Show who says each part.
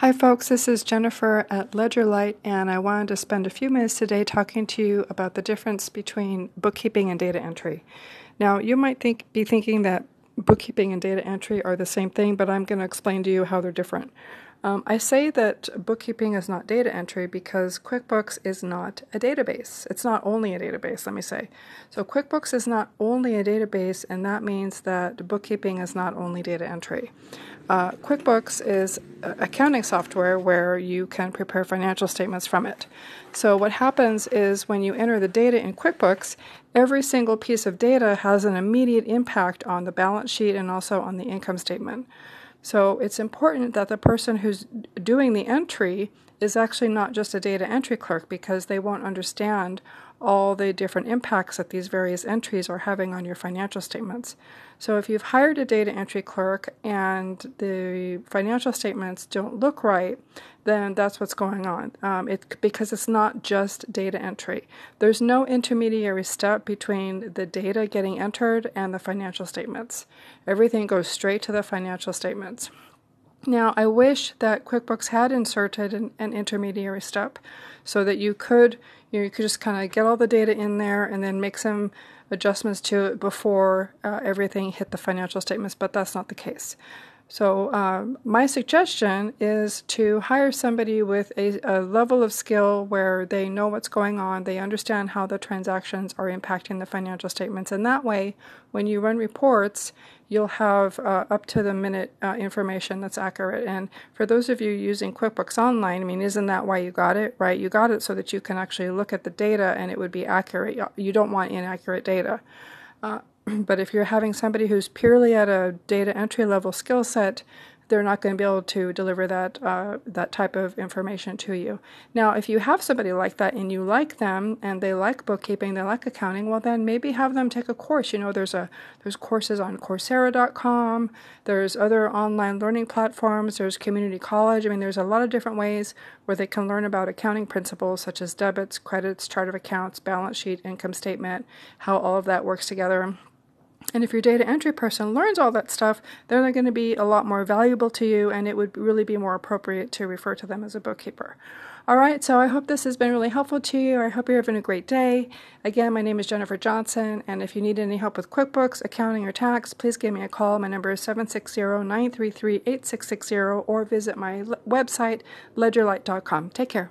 Speaker 1: Hi, folks. This is Jennifer at LedgerLight, and I wanted to spend a few minutes today talking to you about the difference between bookkeeping and data entry. Now, you might think be thinking that bookkeeping and data entry are the same thing, but I'm going to explain to you how they're different. Um, I say that bookkeeping is not data entry because QuickBooks is not a database. It's not only a database, let me say. So, QuickBooks is not only a database, and that means that bookkeeping is not only data entry. Uh, QuickBooks is accounting software where you can prepare financial statements from it. So, what happens is when you enter the data in QuickBooks, every single piece of data has an immediate impact on the balance sheet and also on the income statement. So it's important that the person who's doing the entry is actually not just a data entry clerk because they won't understand all the different impacts that these various entries are having on your financial statements. So if you've hired a data entry clerk and the financial statements don't look right, then that's what's going on. Um, it, because it's not just data entry. There's no intermediary step between the data getting entered and the financial statements. Everything goes straight to the financial statements. Now, I wish that QuickBooks had inserted an, an intermediary step so that you could you, know, you could just kind of get all the data in there and then make some adjustments to it before uh, everything hit the financial statements, but that's not the case. So, um, my suggestion is to hire somebody with a, a, level of skill where they know what's going on, they understand how the transactions are impacting the financial statements, and that way, when you run reports, you'll have uh, up to the minute uh, information that's accurate. And for those of you using QuickBooks Online, I mean, isn't that why you got it, right? You got it so that you can actually look at the data and it would be accurate. You don't want inaccurate data. Uh, but if you're having somebody who's purely at a data entry level skill set, they're not going to be able to deliver that uh, that type of information to you. Now, if you have somebody like that and you like them and they like bookkeeping, they like accounting, well, then maybe have them take a course. You know, there's a there's courses on Coursera.com. There's other online learning platforms. There's community college. I mean, there's a lot of different ways where they can learn about accounting principles such as debits, credits, chart of accounts, balance sheet, income statement, how all of that works together. And if your data entry person learns all that stuff, then they're going to be a lot more valuable to you, and it would really be more appropriate to refer to them as a bookkeeper. All right, so I hope this has been really helpful to you. I hope you're having a great day. Again, my name is Jennifer Johnson, and if you need any help with QuickBooks, accounting, or tax, please give me a call. My number is 760 933 8660 or visit my website, ledgerlight.com. Take care.